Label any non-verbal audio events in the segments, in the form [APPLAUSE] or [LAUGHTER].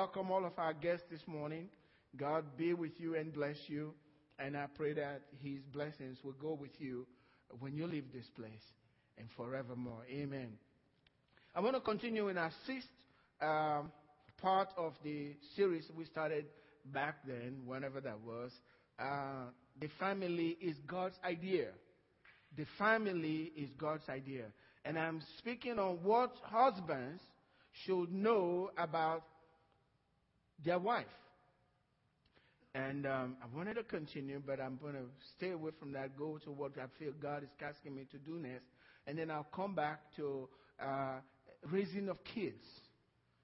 welcome all of our guests this morning. God be with you and bless you. And I pray that His blessings will go with you when you leave this place and forevermore. Amen. I want to continue in our sixth um, part of the series we started back then, whenever that was. Uh, the family is God's idea. The family is God's idea. And I'm speaking on what husbands should know about their wife. And um, I wanted to continue, but I'm going to stay away from that, go to what I feel God is asking me to do next. And then I'll come back to uh, raising of kids.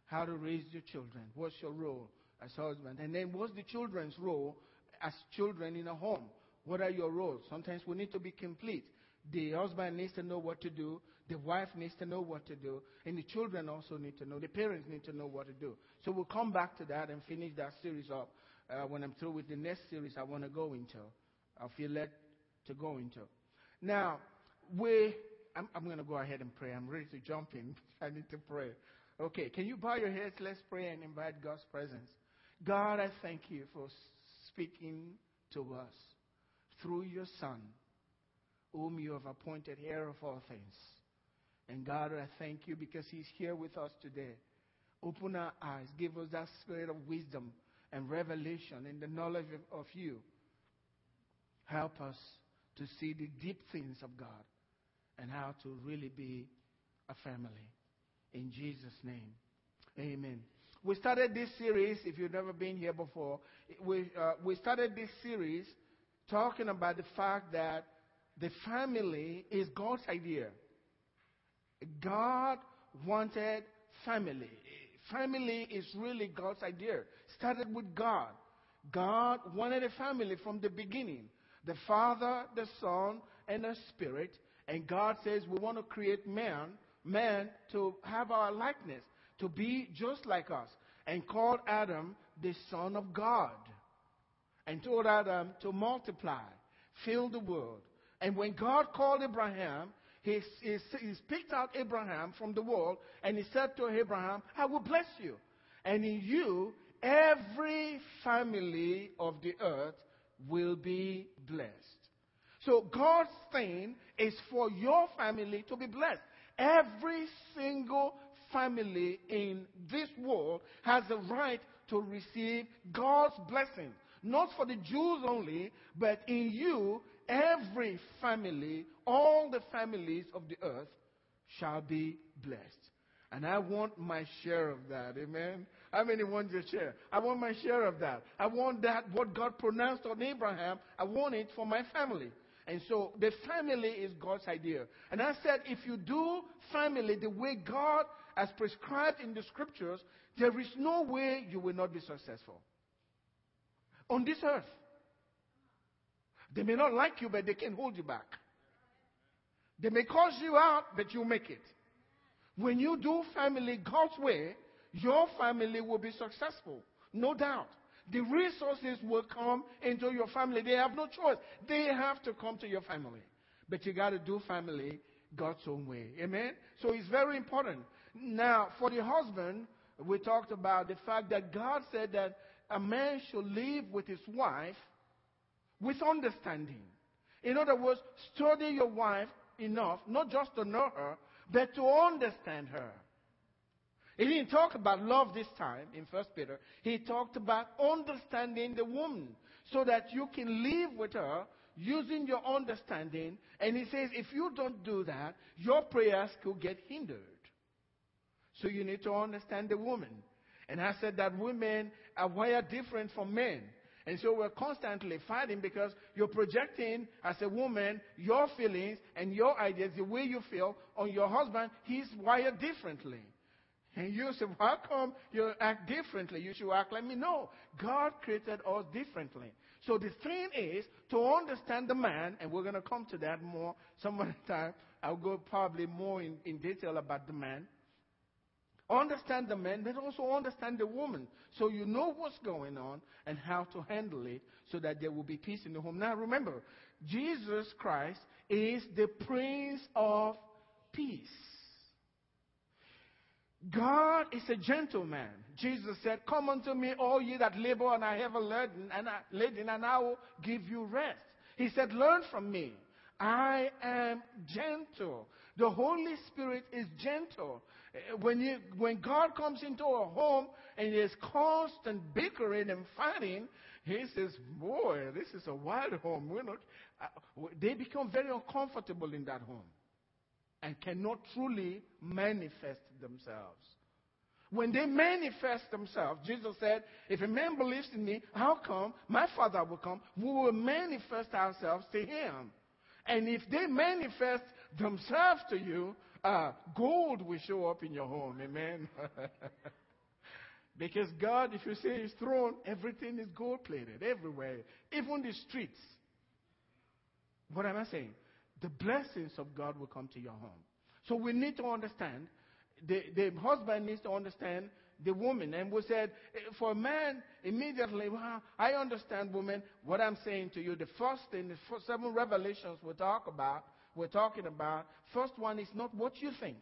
How to raise your children. What's your role as husband? And then what's the children's role as children in a home? What are your roles? Sometimes we need to be complete. The husband needs to know what to do. The wife needs to know what to do. And the children also need to know. The parents need to know what to do. So we'll come back to that and finish that series up. Uh, when I'm through with the next series I want to go into. I feel led to go into. Now, we, I'm, I'm going to go ahead and pray. I'm ready to jump in. [LAUGHS] I need to pray. Okay, can you bow your heads? Let's pray and invite God's presence. God, I thank you for speaking to us through your Son whom you have appointed heir of all things. And God, I thank you because He's here with us today. Open our eyes, give us that spirit of wisdom and revelation in the knowledge of, of you. Help us to see the deep things of God and how to really be a family. In Jesus' name, amen. We started this series, if you've never been here before, we, uh, we started this series talking about the fact that the family is God's idea. God wanted family. Family is really God's idea. Started with God. God wanted a family from the beginning. The Father, the Son, and the Spirit. And God says we want to create man, man to have our likeness, to be just like us. And called Adam the Son of God. And told Adam to multiply, fill the world, and when God called Abraham, he, he, he picked out Abraham from the world and he said to Abraham, I will bless you. And in you, every family of the earth will be blessed. So God's thing is for your family to be blessed. Every single family in this world has a right to receive God's blessing. Not for the Jews only, but in you, every family, all the families of the earth shall be blessed. And I want my share of that. Amen. How many want your share? I want my share of that. I want that, what God pronounced on Abraham, I want it for my family. And so the family is God's idea. And I said, if you do family the way God has prescribed in the scriptures, there is no way you will not be successful. On this earth. They may not like you, but they can hold you back. They may cause you out, but you make it. When you do family God's way, your family will be successful. No doubt. The resources will come into your family. They have no choice. They have to come to your family. But you got to do family God's own way. Amen? So it's very important. Now, for the husband, we talked about the fact that God said that a man should live with his wife with understanding. In other words, study your wife enough, not just to know her, but to understand her. He didn't talk about love this time in First Peter. He talked about understanding the woman so that you can live with her using your understanding. And he says, if you don't do that, your prayers could get hindered. So you need to understand the woman. And I said that women are wired different from men. And so we're constantly fighting because you're projecting as a woman your feelings and your ideas, the way you feel on your husband. He's wired differently. And you say, how come you act differently? You should act like me. No. God created us differently. So the thing is to understand the man, and we're going to come to that more some other time. I'll go probably more in, in detail about the man. Understand the man, but also understand the woman. So you know what's going on and how to handle it so that there will be peace in the home. Now remember, Jesus Christ is the Prince of Peace. God is a gentleman. Jesus said, Come unto me, all ye that labor and are heavy laden, and, I, laden, and I will give you rest. He said, Learn from me. I am gentle. The Holy Spirit is gentle. When, you, when God comes into a home and there's constant bickering and fighting, he says, Boy, this is a wild home. We're not, uh, they become very uncomfortable in that home and cannot truly manifest themselves. When they manifest themselves, Jesus said, If a man believes in me, how come my Father will come? We will manifest ourselves to him. And if they manifest themselves to you, uh, gold will show up in your home. Amen. [LAUGHS] because God, if you say His throne, everything is gold plated everywhere, even the streets. What am I saying? The blessings of God will come to your home. So we need to understand, the, the husband needs to understand the woman. And we said, eh, for man, immediately, well, I understand woman, what I'm saying to you. The first thing, the first seven revelations we talk about, we're talking about, first one is not what you think.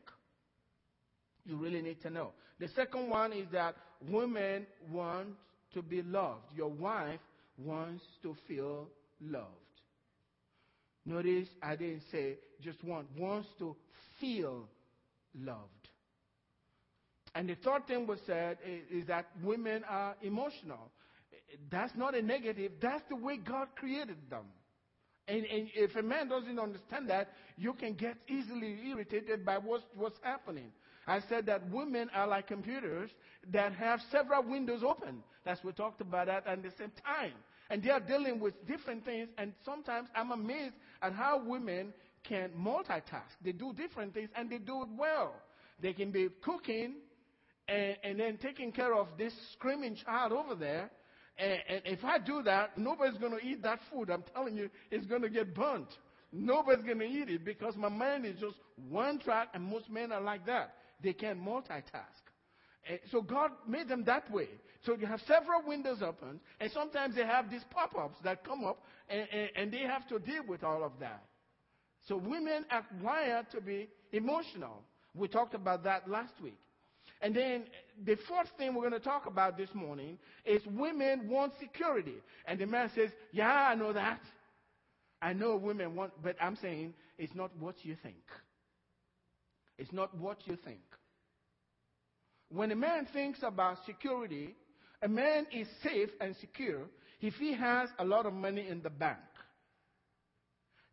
You really need to know. The second one is that women want to be loved. Your wife wants to feel loved. Notice I didn't say just want, wants to feel loved. And the third thing was said is, is that women are emotional. That's not a negative, that's the way God created them. And, and, if a man doesn't understand that, you can get easily irritated by what's, what's happening. I said that women are like computers that have several windows open. That's we talked about that at the same time. And they are dealing with different things. And sometimes I'm amazed at how women can multitask. They do different things and they do it well. They can be cooking and, and then taking care of this screaming child over there. And, and if I do that, nobody's going to eat that food. I'm telling you, it's going to get burnt. Nobody's going to eat it because my mind is just one track, and most men are like that. They can't multitask. And so God made them that way. So you have several windows open, and sometimes they have these pop ups that come up, and, and, and they have to deal with all of that. So women are wired to be emotional. We talked about that last week. And then the fourth thing we're going to talk about this morning is women want security. And the man says, Yeah, I know that. I know women want, but I'm saying it's not what you think. It's not what you think. When a man thinks about security, a man is safe and secure if he has a lot of money in the bank.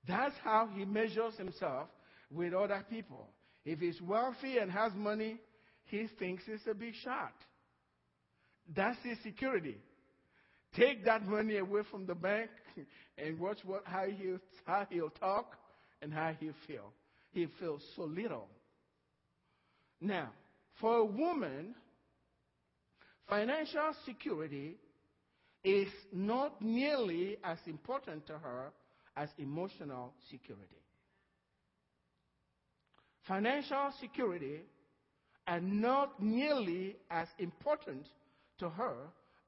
That's how he measures himself with other people. If he's wealthy and has money, he thinks it's a big shot. That's his security. Take that money away from the bank [LAUGHS] and watch what, how, he'll, how he'll talk and how he'll feel. He feels so little. Now, for a woman, financial security is not nearly as important to her as emotional security. Financial security are not nearly as important to her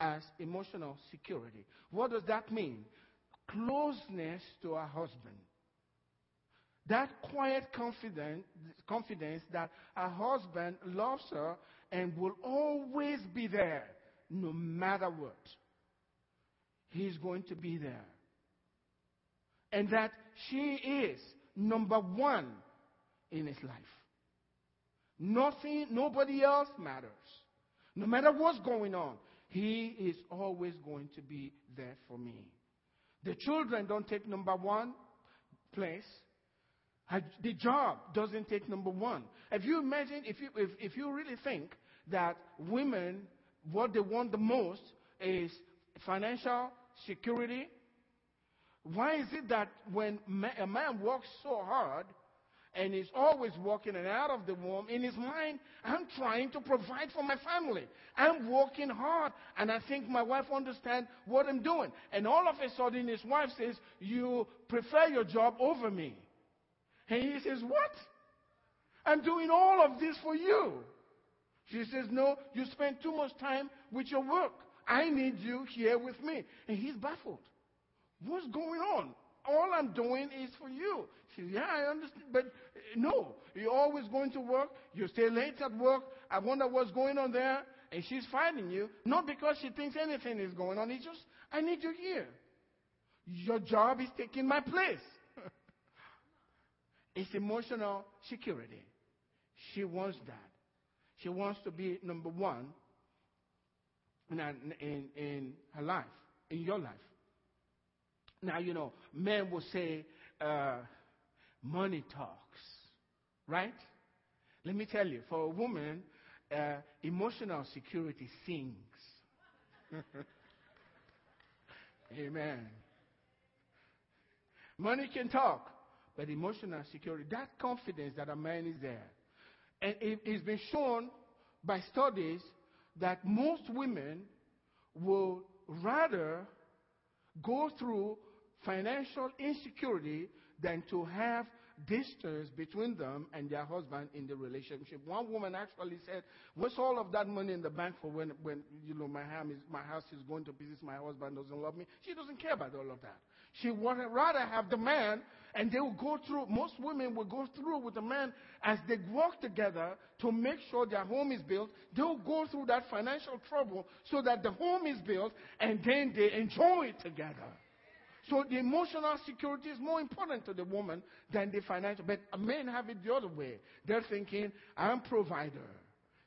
as emotional security. What does that mean? Closeness to her husband. That quiet confidence, confidence that her husband loves her and will always be there no matter what. He's going to be there and that she is number one in his life. Nothing, nobody else matters. No matter what's going on, he is always going to be there for me. The children don't take number one place. The job doesn't take number one. If you imagine, if you, if, if you really think that women, what they want the most is financial security, why is it that when a man works so hard and he's always working and out of the womb, in his mind, I'm trying to provide for my family. I'm working hard and I think my wife understands what I'm doing. And all of a sudden his wife says, you prefer your job over me. And he says, what? I'm doing all of this for you. She says, no, you spend too much time with your work. I need you here with me. And he's baffled. What's going on? All I'm doing is for you. She says, Yeah, I understand. But no, you're always going to work. You stay late at work. I wonder what's going on there. And she's fighting you, not because she thinks anything is going on. It's just, I need you here. Your job is taking my place. [LAUGHS] it's emotional security. She wants that. She wants to be number one in, in, in her life, in your life. Now, you know, men will say, uh, money talks, right? Let me tell you, for a woman, uh, emotional security sings. [LAUGHS] Amen. Money can talk, but emotional security, that confidence that a man is there. And it, it's been shown by studies that most women will rather go through financial insecurity than to have distance between them and their husband in the relationship. One woman actually said, What's all of that money in the bank for when, when you know, my, is, my house is going to pieces, my husband doesn't love me? She doesn't care about all of that. She would rather have the man, and they will go through, most women will go through with the man as they work together to make sure their home is built. They will go through that financial trouble so that the home is built, and then they enjoy it together. So the emotional security is more important to the woman than the financial. But men have it the other way. They're thinking, I'm provider.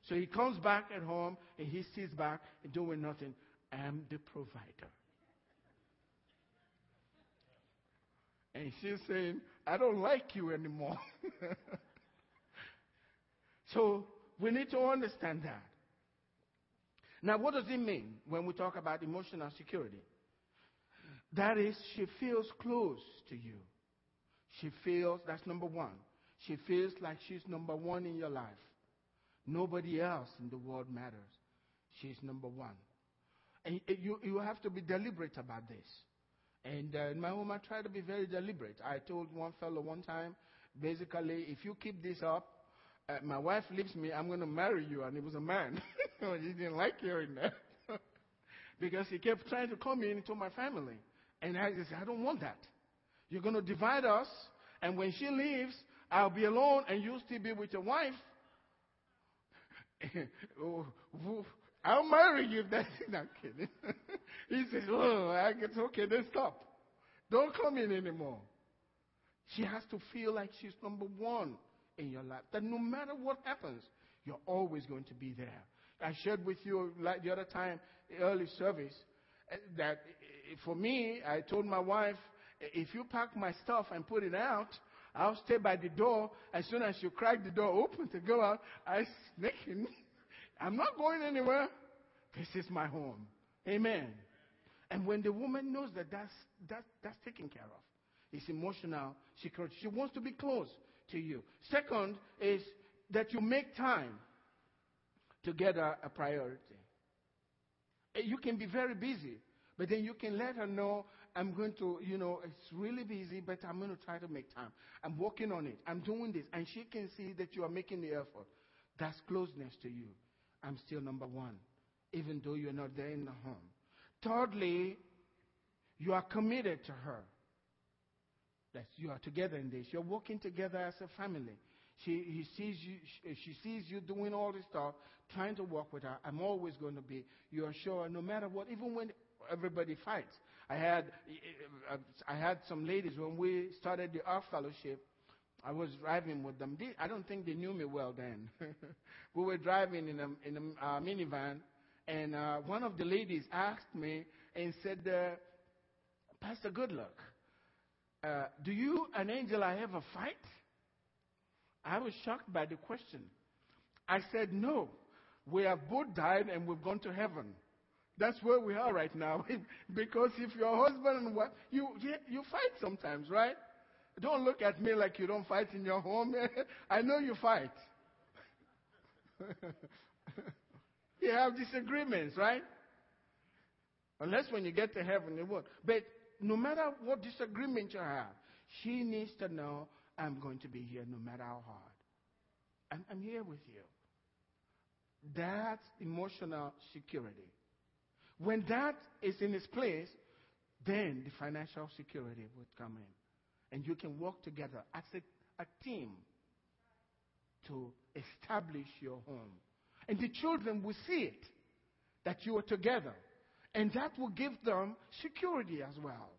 So he comes back at home and he sits back doing nothing. I'm the provider. And she's saying, I don't like you anymore. [LAUGHS] so we need to understand that. Now, what does it mean when we talk about emotional security? That is, she feels close to you. She feels, that's number one. She feels like she's number one in your life. Nobody else in the world matters. She's number one. And you, you have to be deliberate about this. And uh, in my home, I try to be very deliberate. I told one fellow one time, basically, if you keep this up, uh, my wife leaves me, I'm going to marry you. And it was a man. [LAUGHS] he didn't like hearing that. [LAUGHS] because he kept trying to come into my family. And I said, I don't want that. You're going to divide us, and when she leaves, I'll be alone, and you'll still be with your wife. [LAUGHS] Oh, I'll marry you. That's [LAUGHS] not kidding. [LAUGHS] he says, Oh, I guess okay, then stop. Don't come in anymore. She has to feel like she's number one in your life. That no matter what happens, you're always going to be there. I shared with you like the other time, early service, eh, that for me, I told my wife, if you pack my stuff and put it out, I'll stay by the door. As soon as you crack the door open to go out, I sneak in. [LAUGHS] I'm not going anywhere. This is my home. Amen. And when the woman knows that that's, that, that's taken care of, it's emotional security. She wants to be close to you. Second is that you make time together a, priority. You can be very busy, but then you can let her know, I'm going to, you know, it's really busy, but I'm going to try to make time. I'm working on it. I'm doing this. And she can see that you are making the effort. That's closeness to you. I'm still number one, even though you're not there in the home. Thirdly, you are committed to her. That you are together in this. You're working together as a family. She, he sees you, she sees you doing all this stuff, trying to work with her. I'm always going to be. You're sure, no matter what, even when everybody fights. I had, I had some ladies when we started the Ark Fellowship. I was driving with them. I don't think they knew me well then. [LAUGHS] we were driving in a, in a uh, minivan, and uh, one of the ladies asked me and said, uh, Pastor Goodluck, uh, do you and Angela a fight? I was shocked by the question. I said, No. We have both died and we've gone to heaven. That's where we are right now. [LAUGHS] because if your husband and wife, you, you fight sometimes, right? Don't look at me like you don't fight in your home. [LAUGHS] I know you fight. [LAUGHS] you have disagreements, right? Unless when you get to heaven, it won't. But no matter what disagreement you have, she needs to know I'm going to be here no matter how hard. I'm, I'm here with you. That's emotional security. When that is in its place, then the financial security would come in and you can work together as a, a team to establish your home. And the children will see it. that you are together. And that will give them security as well.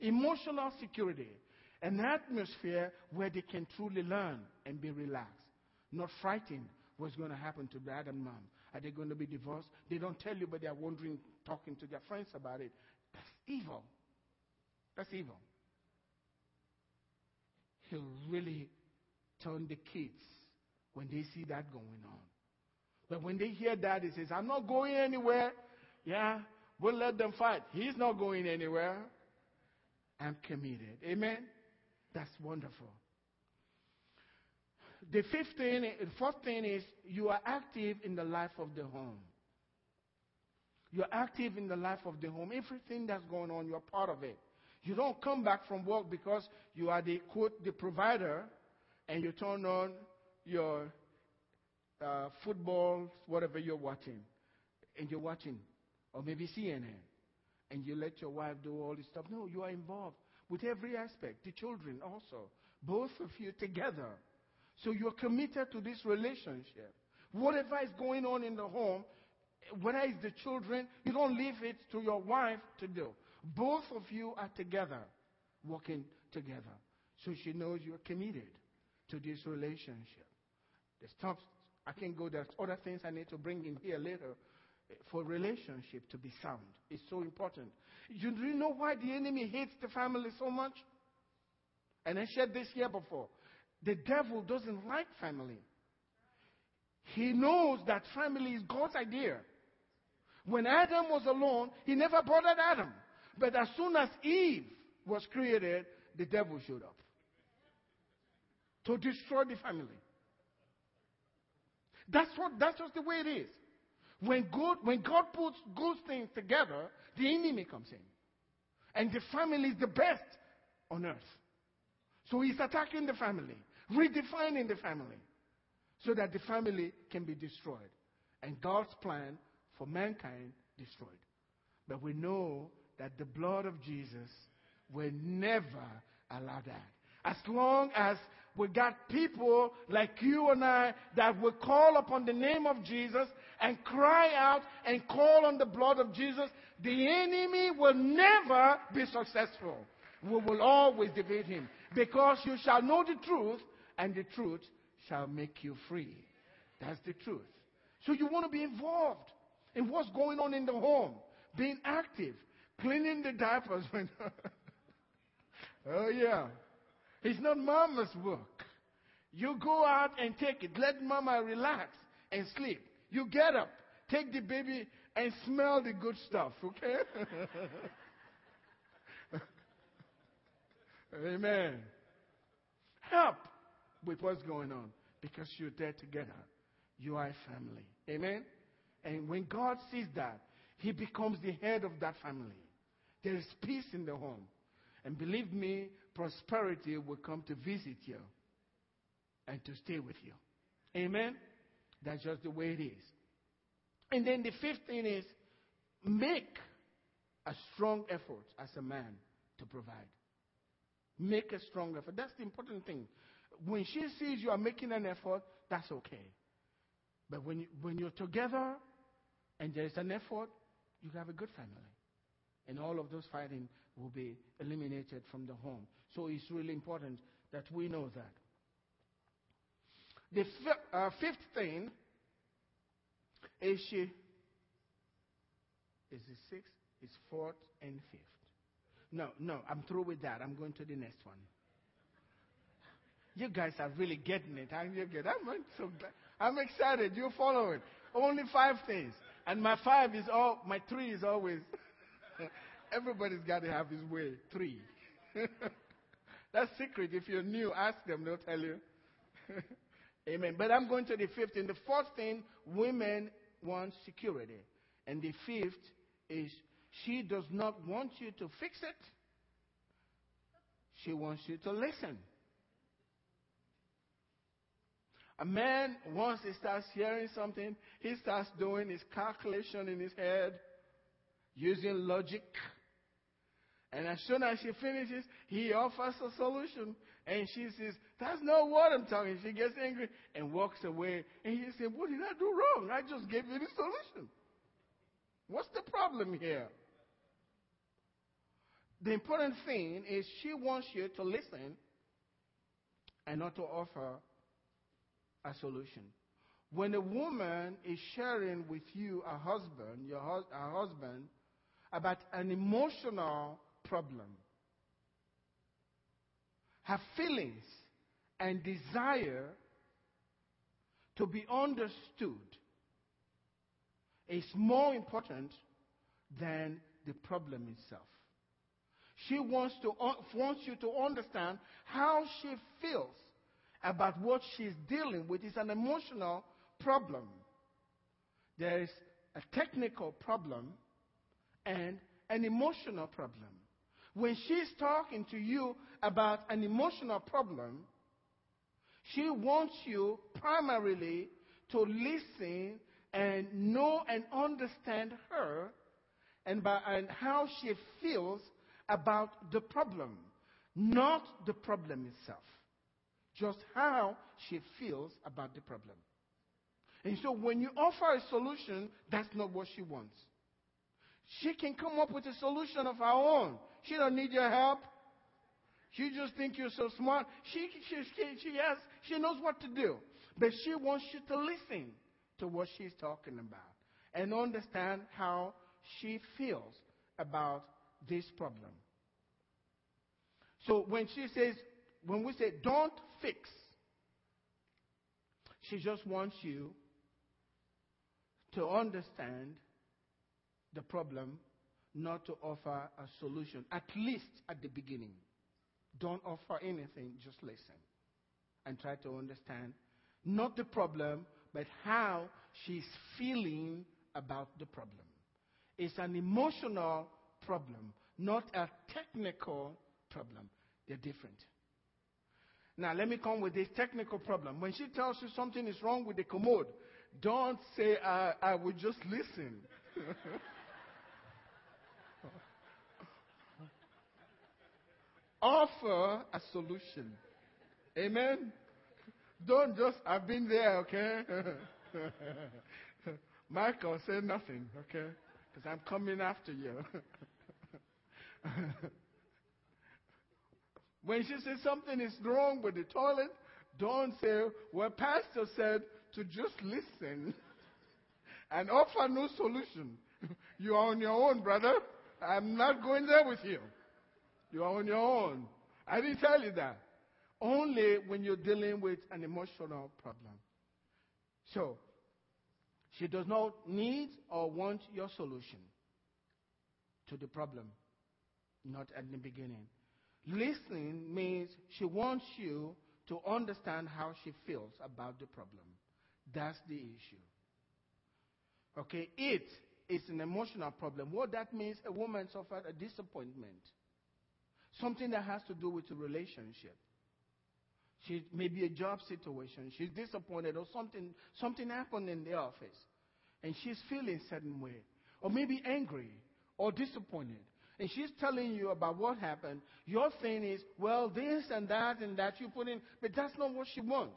Emotional security. An atmosphere where they can truly learn and be relaxed. Not frightened what's going to happen to dad and mom. Are they going to be divorced? They don't tell you, but they're wondering, talking to their friends about it. That's evil. That's evil. He'll really turn the kids when they see that going on. But when they hear that, he says, I'm not going anywhere. Yeah, we'll let them fight. He's not going anywhere. I'm committed. Amen? That's wonderful. The fifth thing, the fourth thing is you are active in the life of the home. You're active in the life of the home. Everything that's going on, you're part of it. You don't come back from work because you are the quote the provider, and you turn on your uh, football, whatever you're watching, and you're watching, or maybe CNN, and you let your wife do all this stuff. No, you are involved with every aspect. The children also, both of you together. So you're committed to this relationship. Whatever is going on in the home, whether it's the children, you don't leave it to your wife to do. Both of you are together, working together. So she knows you're committed to this relationship. The stuff, I can go, there's other things I need to bring in here later for relationship to be sound. It's so important. You, do you know why the enemy hates the family so much? And I shared this here before. The devil doesn't like family. He knows that family is God's idea. When Adam was alone, he never bothered Adam. But as soon as Eve was created, the devil showed up to destroy the family. That's what that's just the way it is. When God, when God puts good things together, the enemy comes in. And the family is the best on earth. So he's attacking the family, redefining the family, so that the family can be destroyed. And God's plan for mankind destroyed. But we know that the blood of Jesus will never allow that. As long as we got people like you and I that will call upon the name of Jesus and cry out and call on the blood of Jesus, the enemy will never be successful. We will always defeat him because you shall know the truth and the truth shall make you free. That's the truth. So you want to be involved in what's going on in the home, being active, cleaning the diapers [LAUGHS] oh, yeah. It's not mama's work. You go out and take it. Let mama relax and sleep. You get up, take the baby and smell the good stuff, okay? [LAUGHS] Amen. Help with what's going on because you're there together. You are a family. Amen. And when God sees that, He becomes the head of that family. There is peace in the home. And believe me, prosperity will come to visit you and to stay with you. Amen? That's just the way it is. And then the fifth thing is make a strong effort as a man to provide. Make a strong effort. That's the important thing. When she sees you are making an effort, that's okay. But when, you, when you're together and there's an effort, you have a good family. And all of those fighting will be eliminated from the home. So it's really important that we know that. The uh, fifth thing is she is the sixth, is fourth, and fifth. No, no, I'm through with that. I'm going to the next one. You guys are really getting it. I'm, I'm so glad. I'm excited. You follow it. Only five things. And my five is all, my three is always, [LAUGHS] everybody's got to have his way. Three. [LAUGHS] That's secret. If you're new, ask them. They'll tell you. [LAUGHS] Amen. But I'm going to the fifth. And the fourth thing, women want security. And the fifth is she does not want you to fix it. She wants you to listen. A man, once he starts hearing something, he starts doing his calculation in his head, using logic. And as soon as she finishes, he offers a solution. And she says, That's not what I'm talking. She gets angry and walks away. And he says, What did I do wrong? I just gave you the solution. What's the problem here? The important thing is she wants you to listen and not to offer a solution. When a woman is sharing with you, a husband, your her husband, about an emotional problem, her feelings and desire to be understood is more important than the problem itself. She wants, to, uh, wants you to understand how she feels about what she's dealing with. It's an emotional problem. There is a technical problem and an emotional problem. When she's talking to you about an emotional problem, she wants you primarily to listen and know and understand her and, by, and how she feels about the problem, not the problem itself. Just how she feels about the problem. And so when you offer a solution, that's not what she wants. She can come up with a solution of her own. She don't need your help. She just think you're so smart. She, she, she, she, has, she knows what to do. But she wants you to listen to what she's talking about and understand how she feels about this problem. So when she says, when we say don't fix, she just wants you to understand the problem, not to offer a solution, at least at the beginning. Don't offer anything, just listen and try to understand not the problem, but how she's feeling about the problem. It's an emotional problem, not a technical problem. They're different. Now, let me come with this technical problem. When she tells you something is wrong with the commode, don't say, I, I will just listen. [LAUGHS] Offer a solution. Amen? Don't just, I've been there, okay? [LAUGHS] Michael, say nothing, okay? Because I'm coming after you. [LAUGHS] when she says something is wrong with the toilet, don't say, well, Pastor said to just listen [LAUGHS] and offer no solution. [LAUGHS] You are on your own, brother. I'm not going there with you. You are on your own. I didn't tell you that. Only when you're dealing with an emotional problem. So, she does not need or want your solution to the problem, not at the beginning. Listening means she wants you to understand how she feels about the problem. That's the issue. Okay, it is an emotional problem. What that means, a woman suffered a disappointment. Something that has to do with a relationship. She maybe a job situation. She's disappointed or something something happened in the office. And she's feeling certain way. Or maybe angry or disappointed. And she's telling you about what happened. Your thing is, well, this and that and that you put in, but that's not what she wants.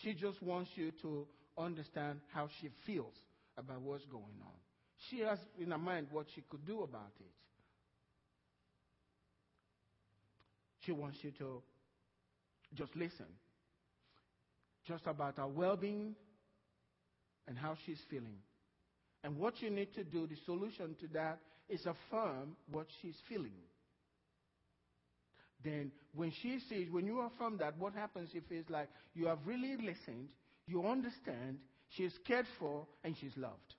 She just wants you to understand how she feels about what's going on. She has in her mind what she could do about it. She wants you to just listen. Just about her well being and how she's feeling. And what you need to do, the solution to that, is affirm what she's feeling. Then, when she says, when you affirm that, what happens if it's like you have really listened, you understand, she's cared for, and she's loved.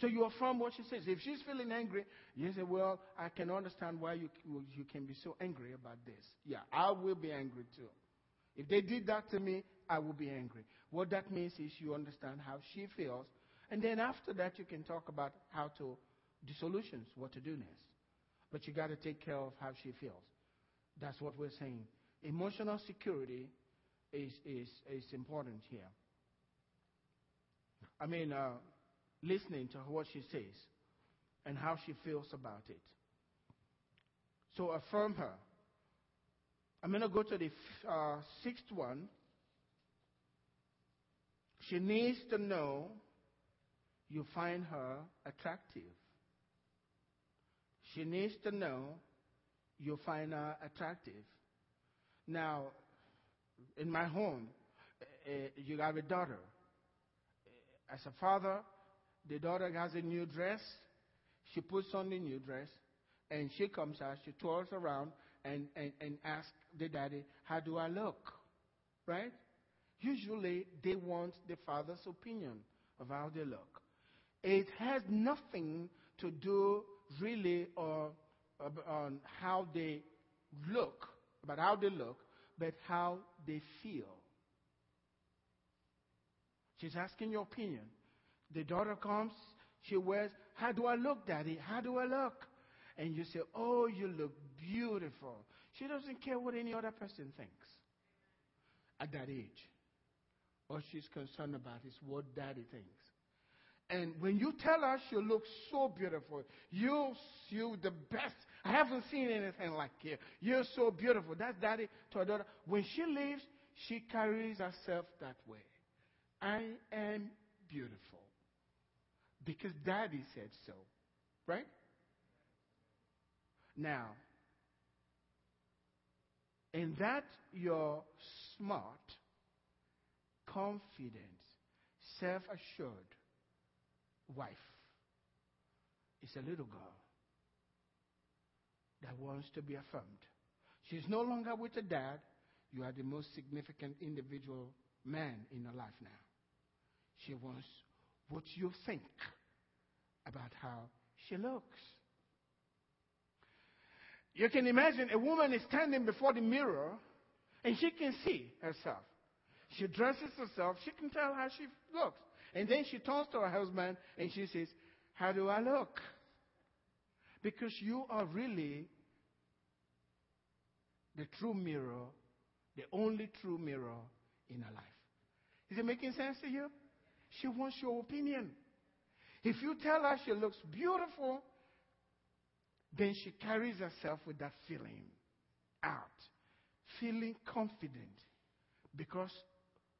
So you affirm what she says. If she's feeling angry, you say, Well, I can understand why you, you can be so angry about this. Yeah, I will be angry too. If they did that to me, I will be angry. What that means is you understand how she feels. And then after that, you can talk about how to, the solutions, what to do next. But you got to take care of how she feels. That's what we're saying. Emotional security is, is, is important here. I mean, uh, listening to what she says and how she feels about it. So affirm her. I'm going to go to the uh, sixth one. She needs to know you find her attractive. She needs to know you find her attractive. Now, in my home, uh, you have a daughter. As a father, the daughter has a new dress. She puts on the new dress, and she comes out, she twirls around, and, and, and asks the daddy, How do I look? Right? Usually, they want the father's opinion of how they look. It has nothing to do really uh, or, on how they look, about how they look, but how they feel. She's asking your opinion. The daughter comes, she wears, How do I look, Daddy? How do I look? And you say, Oh, you look beautiful. She doesn't care what any other person thinks at that age. All she's concerned about is what daddy thinks. And when you tell her she looks so beautiful, you you the best. I haven't seen anything like you. You're so beautiful. That's daddy to her daughter. When she leaves, she carries herself that way. I am beautiful. Because daddy said so. Right? Now, in that you're smart, confident, self assured wife is a little girl that wants to be affirmed. She's no longer with her dad. You are the most significant individual man in her life now. She wants what you think about how she looks. You can imagine a woman is standing before the mirror and she can see herself. She dresses herself, she can tell how she looks. And then she turns to her husband and she says, How do I look? Because you are really the true mirror, the only true mirror in her life. Is it making sense to you? She wants your opinion. If you tell her she looks beautiful, then she carries herself with that feeling out, feeling confident because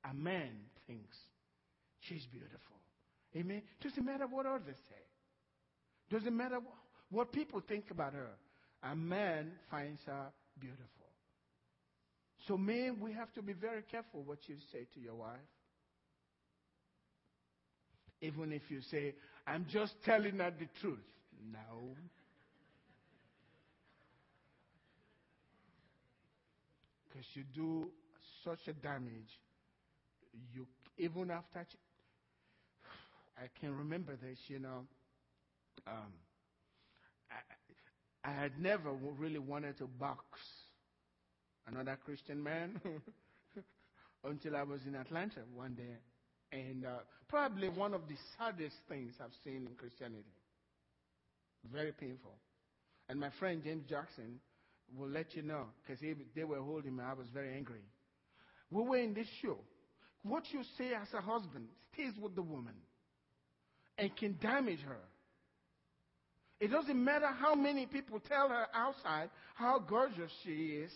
a man thinks she's beautiful. Amen. Doesn't matter what others say. Doesn't matter what people think about her. A man finds her beautiful. So, men, we have to be very careful what you say to your wife. Even if you say, I'm just telling her the truth. No. [LAUGHS] Because you do such a damage. You even after I can remember this, you know. Um, I, I had never really wanted to box another Christian man [LAUGHS] until I was in Atlanta one day. And uh, probably one of the saddest things I've seen in Christianity. Very painful. And my friend James Jackson will let you know because they were holding me. I was very angry. We were in this show. What you say as a husband stays with the woman and can damage her. It doesn't matter how many people tell her outside how gorgeous she is.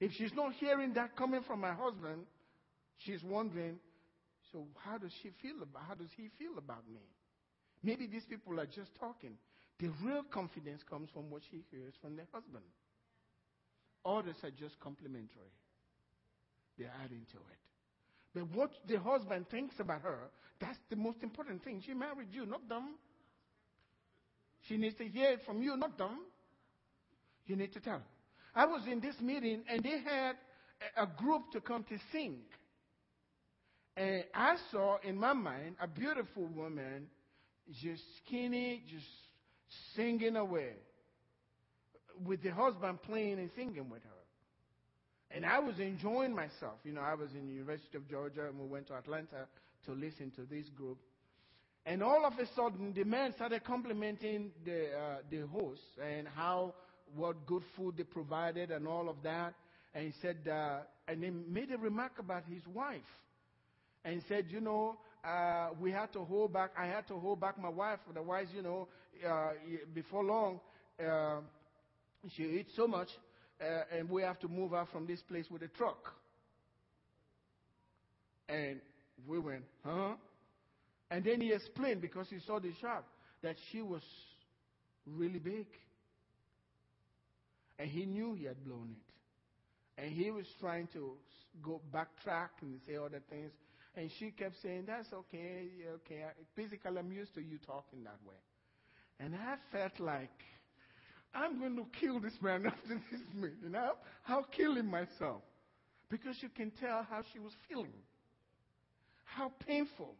If she's not hearing that coming from my husband, she's wondering, so how does she feel about how does he feel about me? Maybe these people are just talking. The real confidence comes from what she hears from their husband. Others are just complimentary. They're adding to it. But what the husband thinks about her, that's the most important thing. She married you, not them. She needs to hear it from you, not them. You need to tell her. I was in this meeting and they had a group to come to sing. And I saw in my mind a beautiful woman, just skinny, just singing away, with the husband playing and singing with her. And I was enjoying myself. You know, I was in the University of Georgia and we went to Atlanta to listen to this group. And all of a sudden, the man started complimenting the, uh, the host and how, what good food they provided and all of that. And he said, uh, and he made a remark about his wife. And said, you know, uh, we had to hold back, I had to hold back my wife. Otherwise, you know, uh, before long, uh, she eats so much uh, and we have to move her from this place with a truck. And we went, huh? And then he explained, because he saw the shark, that she was really big. And he knew he had blown it. And he was trying to go backtrack and say other things. And she kept saying, That's okay, okay. Basically, I'm used to you talking that way. And I felt like I'm going to kill this man [LAUGHS] after this meeting. Know, I'll kill him myself. Because you can tell how she was feeling. How painful.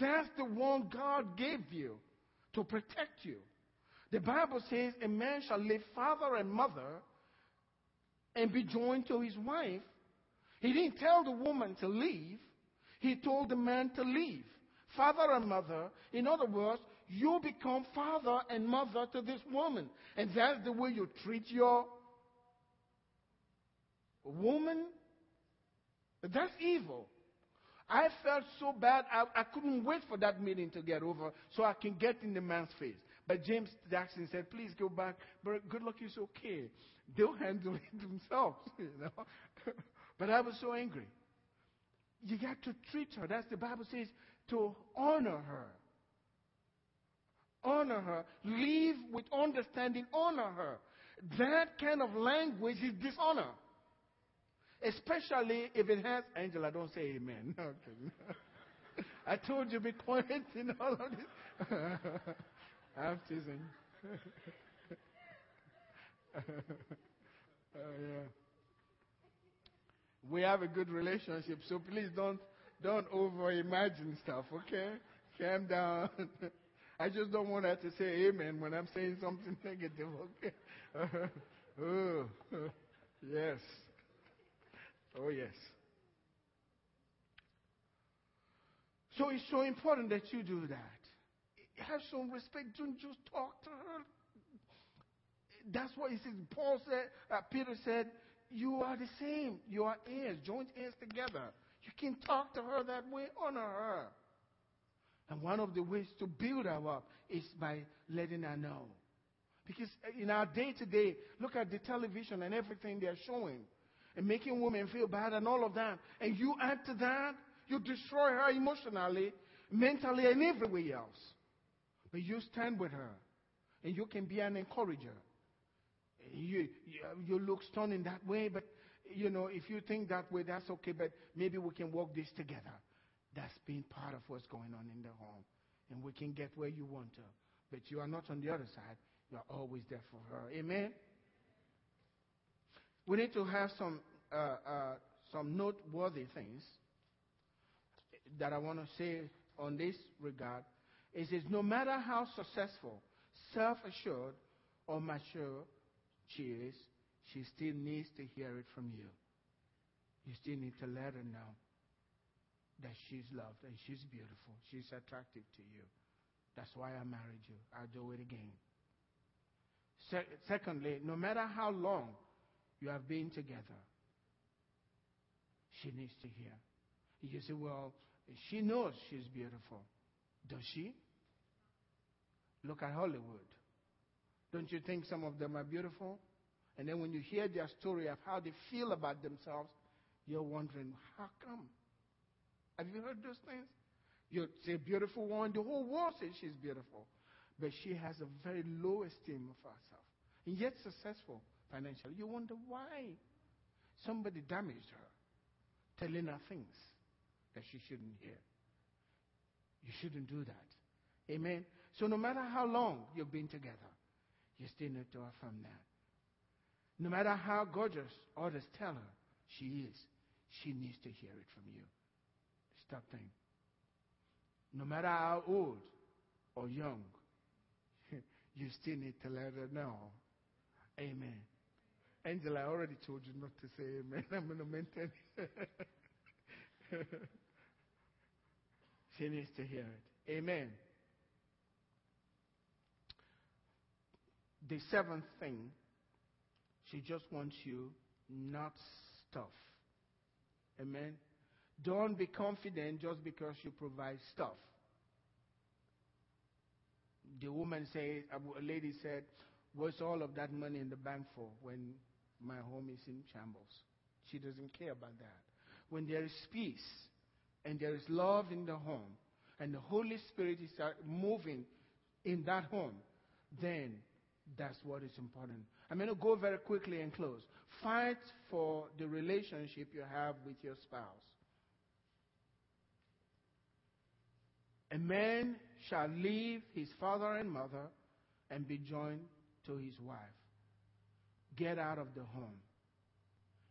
That's the one God gave you to protect you. The Bible says a man shall leave father and mother and be joined to his wife. He didn't tell the woman to leave. He told the man to leave. Father and mother. In other words, you become father and mother to this woman. And that's the way you treat your woman. That's evil. I felt so bad, I, I couldn't wait for that meeting to get over so I can get in the man's face. But James Jackson said, please go back. But good luck, it's okay. They'll handle it [LAUGHS] themselves, [LAUGHS] you know. [LAUGHS] but I was so angry. You got to treat her. That's the Bible says to honor her. Honor her. Live with understanding. Honor her. That kind of language is dishonor. Especially if it has, Angela, don't say amen. [LAUGHS] Okay. [LAUGHS] I told you be quiet in all of this. [LAUGHS] I'm teasing. oh, yeah. We have a good relationship, so please don't don't over imagine stuff, okay? Calm down. I just don't want her to say amen when I'm saying something [LAUGHS] negative, okay? [LAUGHS] oh, [LAUGHS] yes. Oh, yes. So it's so important that you do that. Have some respect. Don't just talk to her. That's what he says. Paul said, uh, Peter said, You are the same. You are heirs, joint heirs together. You can talk to her that way, honor her. And one of the ways to build her up is by letting her know. Because uh, in our day to day, look at the television and everything they're showing and making women feel bad and all of that. And you add to that, you destroy her emotionally, mentally, and everywhere else. But you stand with her and you can be an encourager. You, you, you look stunning that way, but you know, if you think that way, that's okay, but maybe we can work this together. That's being part of what's going on in the home. And we can get where you want to. But you are not on the other side. You are always there for her. Amen? We need to have some, uh, uh, some noteworthy things that I want to say on this regard. It says, no matter how successful, self assured, or mature she is, she still needs to hear it from you. You still need to let her know that she's loved and she's beautiful. She's attractive to you. That's why I married you. I'll do it again. Se- secondly, no matter how long you have been together, she needs to hear. You say, well, she knows she's beautiful. Does she? Look at Hollywood. Don't you think some of them are beautiful? And then when you hear their story of how they feel about themselves, you're wondering, how come? Have you heard those things? You say, beautiful woman, the whole world says she's beautiful. But she has a very low esteem of herself. And yet successful financially. You wonder why somebody damaged her, telling her things that she shouldn't hear. You shouldn't do that. Amen. So no matter how long you've been together, you still need to affirm that. No matter how gorgeous others tell her she is, she needs to hear it from you. Stop thinking. No matter how old or young, [LAUGHS] you still need to let her know. Amen. Angela, I already told you not to say amen. [LAUGHS] I'm going to maintain it. [LAUGHS] she needs to hear it. Amen. The seventh thing she just wants you, not stuff. Amen. Don't be confident just because you provide stuff. The woman said, a lady said, What's all of that money in the bank for when my home is in shambles? She doesn't care about that. When there is peace and there is love in the home, and the Holy Spirit is uh, moving in that home, then that's what is important. I'm going to go very quickly and close. Fight for the relationship you have with your spouse. A man shall leave his father and mother and be joined to his wife. Get out of the home.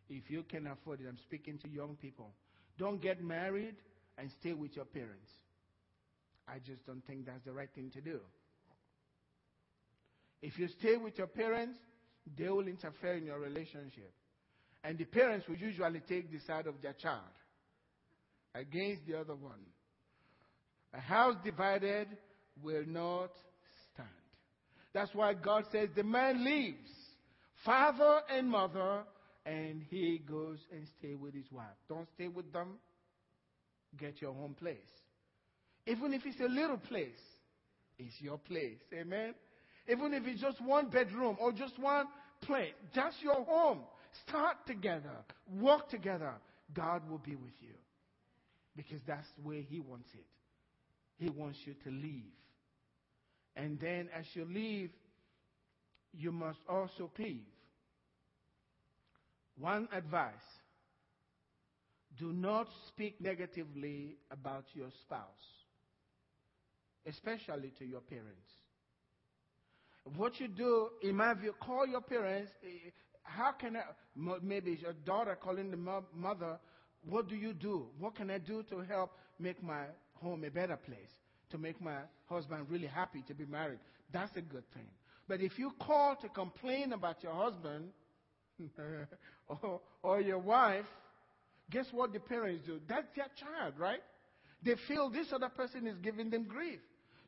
If you can afford it, I'm speaking to young people. Don't get married and stay with your parents. I just don't think that's the right thing to do. If you stay with your parents, they will interfere in your relationship. And the parents will usually take the side of their child against the other one. A house divided will not stand. That's why God says the man leaves father and mother and he goes and stay with his wife. Don't stay with them. Get your own place. Even if it's a little place, it's your place. Amen. Even if it's just one bedroom or just one place, just your home. Start together. Work together. God will be with you. Because that's where He wants it. He wants you to leave. And then as you leave, you must also cleave. One advice do not speak negatively about your spouse, especially to your parents. What you do, in my view, call your parents. Eh, how can I, maybe it's your daughter calling the mother, what do you do? What can I do to help make my home a better place? To make my husband really happy to be married? That's a good thing. But if you call to complain about your husband [LAUGHS] or, or your wife, guess what the parents do? That's their child, right? They feel this other person is giving them grief.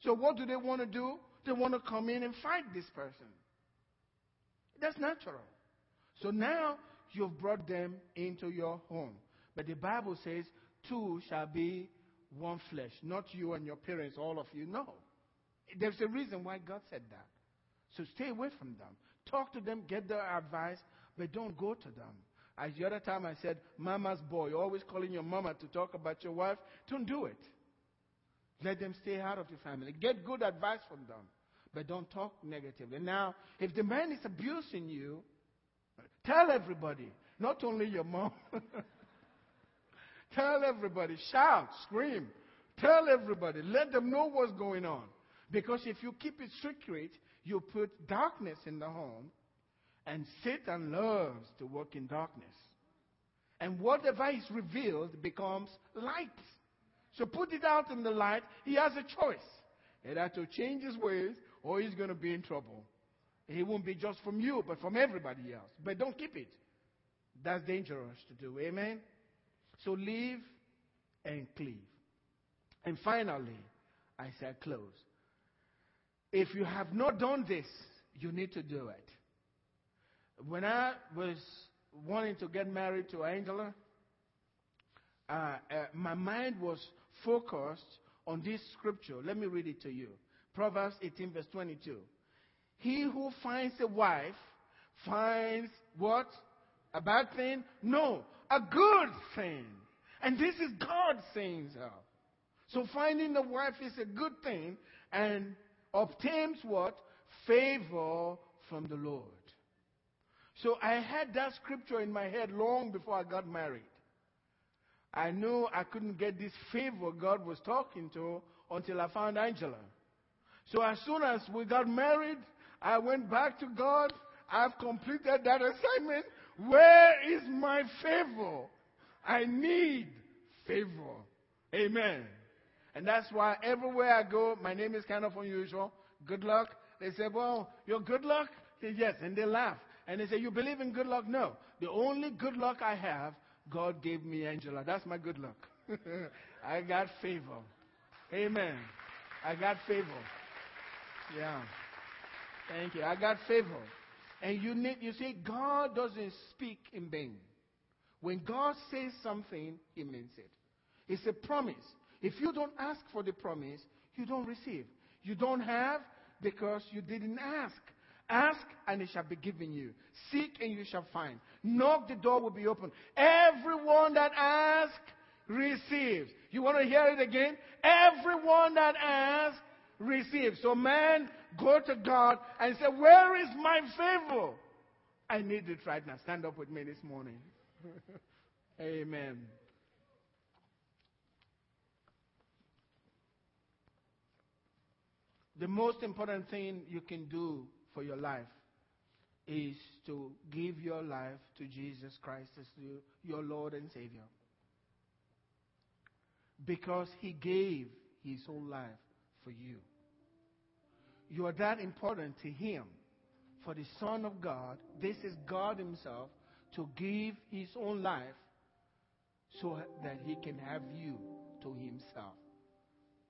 So what do they want to do? They want to come in and fight this person. That's natural. So now you've brought them into your home. But the Bible says, two shall be one flesh. Not you and your parents, all of you. No. There's a reason why God said that. So stay away from them. Talk to them, get their advice, but don't go to them. As the other time I said, mama's boy, always calling your mama to talk about your wife, don't do it. Let them stay out of the family. Get good advice from them, but don't talk negatively. Now, if the man is abusing you, tell everybody, not only your mom. [LAUGHS] tell everybody, shout, scream, tell everybody, let them know what's going on. Because if you keep it secret, you put darkness in the home, and Satan loves to work in darkness. And whatever is revealed becomes light. So put it out in the light. He has a choice. Either to change his ways or he's going to be in trouble. He won't be just from you, but from everybody else. But don't keep it. That's dangerous to do. Amen? So leave and cleave. And finally, I said close. If you have not done this, you need to do it. When I was wanting to get married to Angela, uh, uh, my mind was focused on this scripture. Let me read it to you. Proverbs 18, verse 22. He who finds a wife finds what? A bad thing? No, a good thing. And this is God saying so. So finding a wife is a good thing and obtains what? Favor from the Lord. So I had that scripture in my head long before I got married. I knew I couldn't get this favor God was talking to until I found Angela. So as soon as we got married, I went back to God. I've completed that assignment. Where is my favor? I need favor. Amen. And that's why everywhere I go, my name is kind of unusual. Good luck. They say, well, you're good luck? Say, yes. And they laugh. And they say, you believe in good luck? No. The only good luck I have God gave me Angela. That's my good luck. [LAUGHS] I got favor. Amen. I got favor. Yeah. Thank you. I got favor. And you need, you see, God doesn't speak in vain. When God says something, He means it. It's a promise. If you don't ask for the promise, you don't receive. You don't have because you didn't ask. Ask and it shall be given you. Seek and you shall find. Knock, the door will be open. Everyone that asks receives. You want to hear it again? Everyone that asks receives. So man, go to God and say, where is my favor? I need it right now. Stand up with me this morning. [LAUGHS] Amen. The most important thing you can do for your life is to give your life to Jesus Christ as your Lord and Savior. Because He gave His whole life for you. You are that important to Him. For the Son of God, this is God Himself, to give His own life so that He can have you to Himself.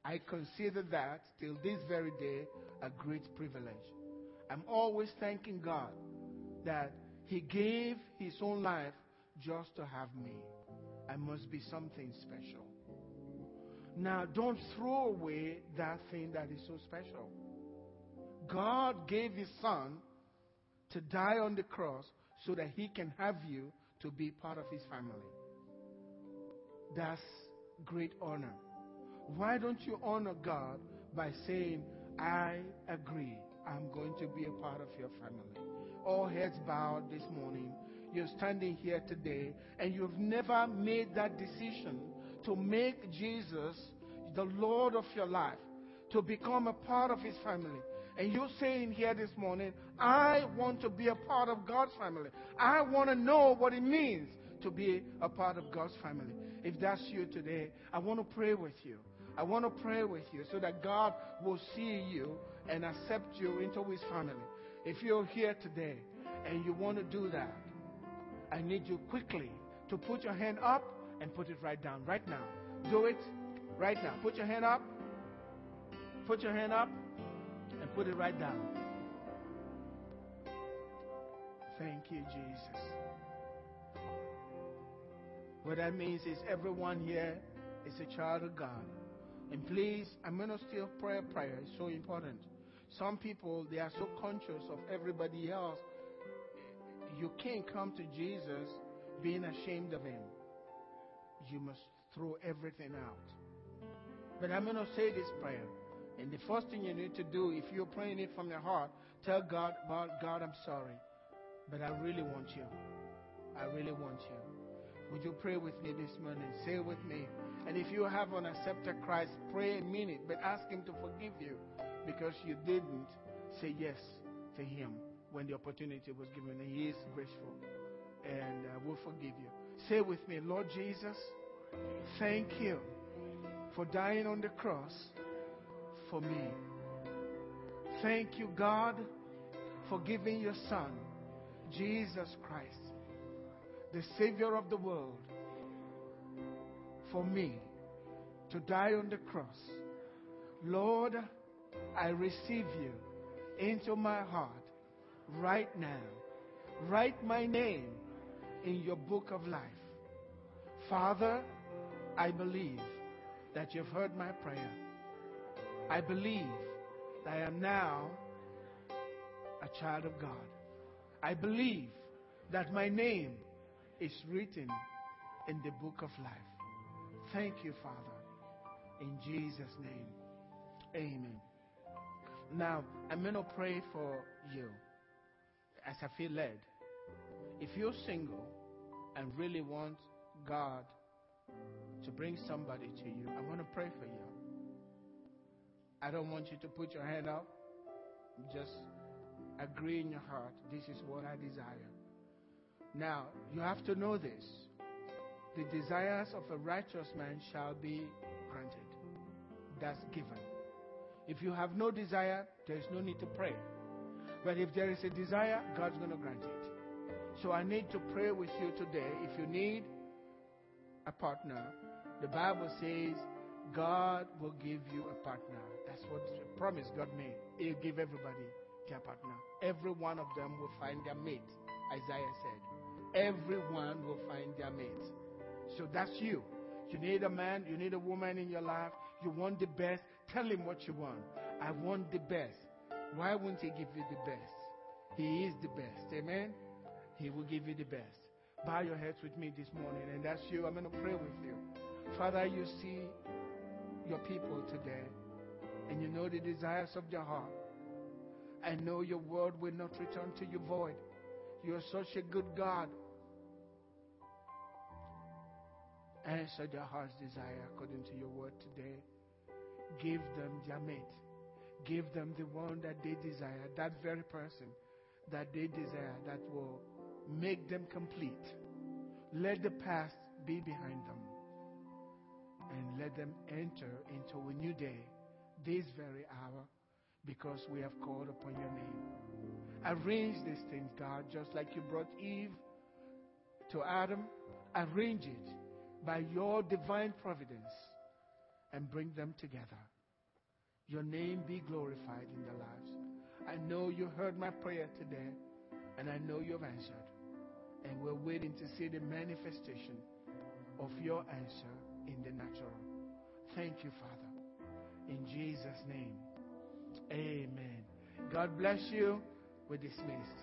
I consider that till this very day a great privilege. I'm always thanking God that He gave His own life just to have me. I must be something special. Now, don't throw away that thing that is so special. God gave His Son to die on the cross so that He can have you to be part of His family. That's great honor. Why don't you honor God by saying, I agree, I'm going to be a part of your family? All heads bowed this morning. You're standing here today and you've never made that decision to make Jesus the Lord of your life, to become a part of his family. And you're saying here this morning, I want to be a part of God's family. I want to know what it means to be a part of God's family. If that's you today, I want to pray with you. I want to pray with you so that God will see you and accept you into his family. If you're here today and you want to do that, I need you quickly to put your hand up and put it right down right now. Do it right now. Put your hand up. Put your hand up put it right down. Thank you, Jesus. What that means is everyone here is a child of God. And please, I'm going to still pray a prayer. It's so important. Some people, they are so conscious of everybody else. You can't come to Jesus being ashamed of him. You must throw everything out. But I'm going to say this prayer. And the first thing you need to do, if you're praying it from your heart, tell God, God, I'm sorry. But I really want you. I really want you. Would you pray with me this morning? Say it with me. And if you haven't accepted Christ, pray a minute, but ask Him to forgive you because you didn't say yes to Him when the opportunity was given. And He is graceful and uh, will forgive you. Say with me, Lord Jesus, thank you for dying on the cross for me. Thank you, God, for giving your Son, Jesus Christ, the Savior of the world, for me to die on the cross. Lord, I receive you into my heart right now. Write my name in your book of life. Father, I believe that you've heard my prayer. I believe that I am now a child of God. I believe that my name is written in the book of life. Thank you, Father. In Jesus' name. Amen. Now, I'm going to pray for you as I feel led. If you're single and really want God to bring somebody to you, I want to pray for you. I don't want you to put your hand up. Just agree in your heart. This is what I desire. Now, you have to know this the desires of a righteous man shall be granted. That's given. If you have no desire, there is no need to pray. But if there is a desire, God's going to grant it. So I need to pray with you today. If you need a partner, the Bible says God will give you a partner. That's what the promise God made. He'll give everybody their partner. Every one of them will find their mate, Isaiah said. Everyone will find their mate. So that's you. You need a man, you need a woman in your life. You want the best. Tell him what you want. I want the best. Why wouldn't he give you the best? He is the best. Amen? He will give you the best. Bow your heads with me this morning, and that's you. I'm going to pray with you. Father, you see your people today, and you know the desires of your heart. I know your word will not return to you void. You are such a good God. Answer their heart's desire according to your word today. Give them their mate. Give them the one that they desire, that very person that they desire that will make them complete. Let the past be behind them and let them enter into a new day this very hour because we have called upon your name. Arrange these things, God, just like you brought Eve to Adam. Arrange it by your divine providence and bring them together. Your name be glorified in their lives. I know you heard my prayer today, and I know you've answered. And we're waiting to see the manifestation of your answer in the natural. Thank you, Father. In Jesus' name, amen. God bless you. We're dismissed.